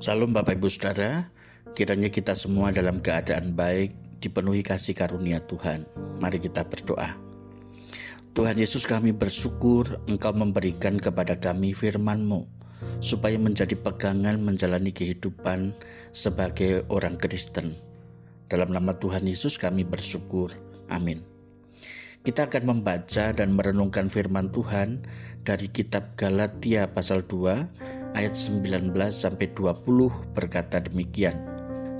Salam Bapak Ibu Saudara, kiranya kita semua dalam keadaan baik, dipenuhi kasih karunia Tuhan. Mari kita berdoa. Tuhan Yesus kami bersyukur Engkau memberikan kepada kami firman-Mu, supaya menjadi pegangan menjalani kehidupan sebagai orang Kristen. Dalam nama Tuhan Yesus kami bersyukur. Amin. Kita akan membaca dan merenungkan firman Tuhan dari kitab Galatia pasal 2 ayat 19 sampai 20 berkata demikian.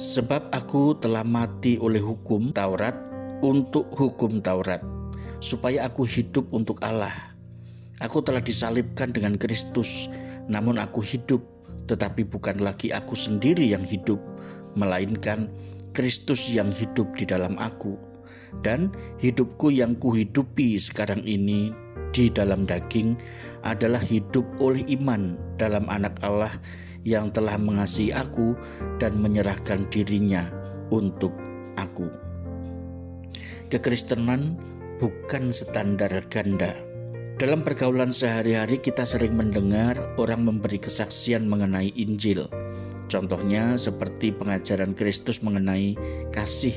Sebab aku telah mati oleh hukum Taurat untuk hukum Taurat, supaya aku hidup untuk Allah. Aku telah disalibkan dengan Kristus, namun aku hidup, tetapi bukan lagi aku sendiri yang hidup, melainkan Kristus yang hidup di dalam aku. Dan hidupku yang kuhidupi sekarang ini di dalam daging adalah hidup oleh iman dalam anak Allah yang telah mengasihi aku dan menyerahkan dirinya untuk aku. Kekristenan bukan standar ganda. Dalam pergaulan sehari-hari kita sering mendengar orang memberi kesaksian mengenai Injil. Contohnya seperti pengajaran Kristus mengenai kasih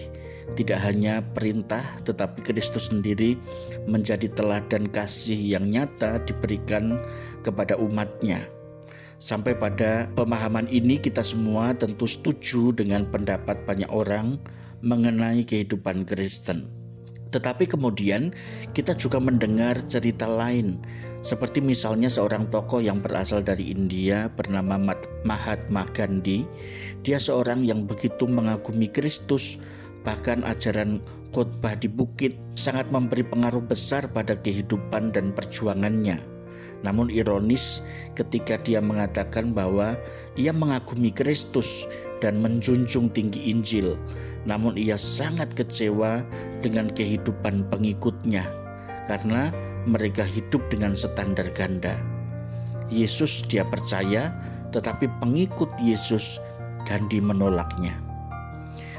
tidak hanya perintah, tetapi Kristus sendiri menjadi teladan kasih yang nyata diberikan kepada umatnya. Sampai pada pemahaman ini kita semua tentu setuju dengan pendapat banyak orang mengenai kehidupan Kristen. Tetapi kemudian kita juga mendengar cerita lain seperti misalnya seorang tokoh yang berasal dari India bernama Mahatma Gandhi. Dia seorang yang begitu mengagumi Kristus Bahkan ajaran khotbah di bukit sangat memberi pengaruh besar pada kehidupan dan perjuangannya. Namun ironis ketika dia mengatakan bahwa ia mengagumi Kristus dan menjunjung tinggi Injil, namun ia sangat kecewa dengan kehidupan pengikutnya karena mereka hidup dengan standar ganda. Yesus dia percaya, tetapi pengikut Yesus Gandhi menolaknya.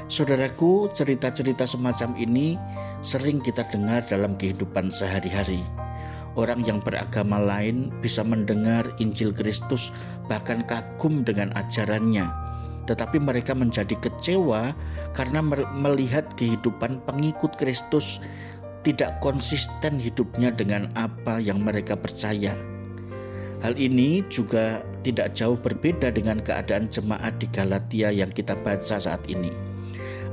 Saudaraku, cerita-cerita semacam ini sering kita dengar dalam kehidupan sehari-hari. Orang yang beragama lain bisa mendengar Injil Kristus, bahkan kagum dengan ajarannya, tetapi mereka menjadi kecewa karena melihat kehidupan pengikut Kristus tidak konsisten hidupnya dengan apa yang mereka percaya. Hal ini juga tidak jauh berbeda dengan keadaan jemaat di Galatia yang kita baca saat ini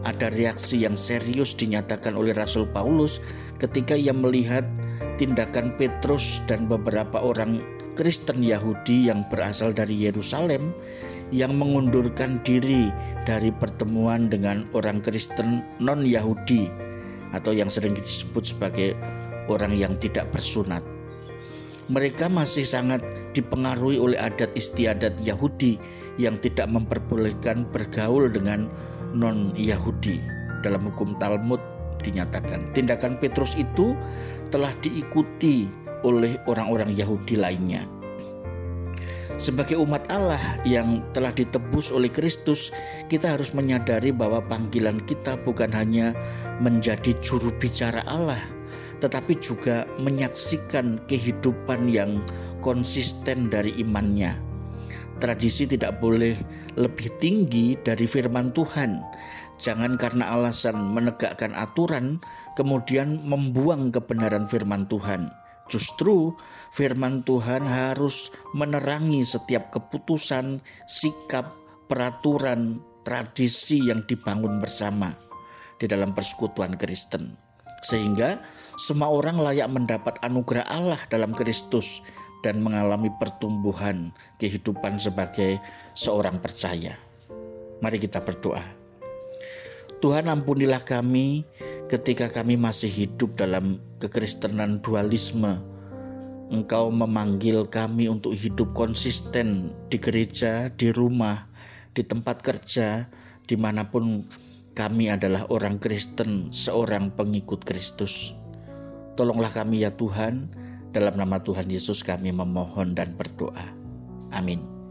ada reaksi yang serius dinyatakan oleh Rasul Paulus ketika ia melihat tindakan Petrus dan beberapa orang Kristen Yahudi yang berasal dari Yerusalem yang mengundurkan diri dari pertemuan dengan orang Kristen non-Yahudi atau yang sering disebut sebagai orang yang tidak bersunat. Mereka masih sangat dipengaruhi oleh adat istiadat Yahudi yang tidak memperbolehkan bergaul dengan non-Yahudi. Dalam hukum Talmud dinyatakan tindakan Petrus itu telah diikuti oleh orang-orang Yahudi lainnya. Sebagai umat Allah yang telah ditebus oleh Kristus, kita harus menyadari bahwa panggilan kita bukan hanya menjadi juru bicara Allah, tetapi juga menyaksikan kehidupan yang konsisten dari imannya Tradisi tidak boleh lebih tinggi dari firman Tuhan. Jangan karena alasan menegakkan aturan, kemudian membuang kebenaran firman Tuhan. Justru firman Tuhan harus menerangi setiap keputusan, sikap, peraturan, tradisi yang dibangun bersama di dalam persekutuan Kristen. Sehingga semua orang layak mendapat anugerah Allah dalam Kristus dan mengalami pertumbuhan kehidupan sebagai seorang percaya. Mari kita berdoa. Tuhan ampunilah kami ketika kami masih hidup dalam kekristenan dualisme. Engkau memanggil kami untuk hidup konsisten di gereja, di rumah, di tempat kerja, di mana pun kami adalah orang Kristen, seorang pengikut Kristus. Tolonglah kami ya Tuhan, dalam nama Tuhan Yesus kami memohon dan berdoa. Amin.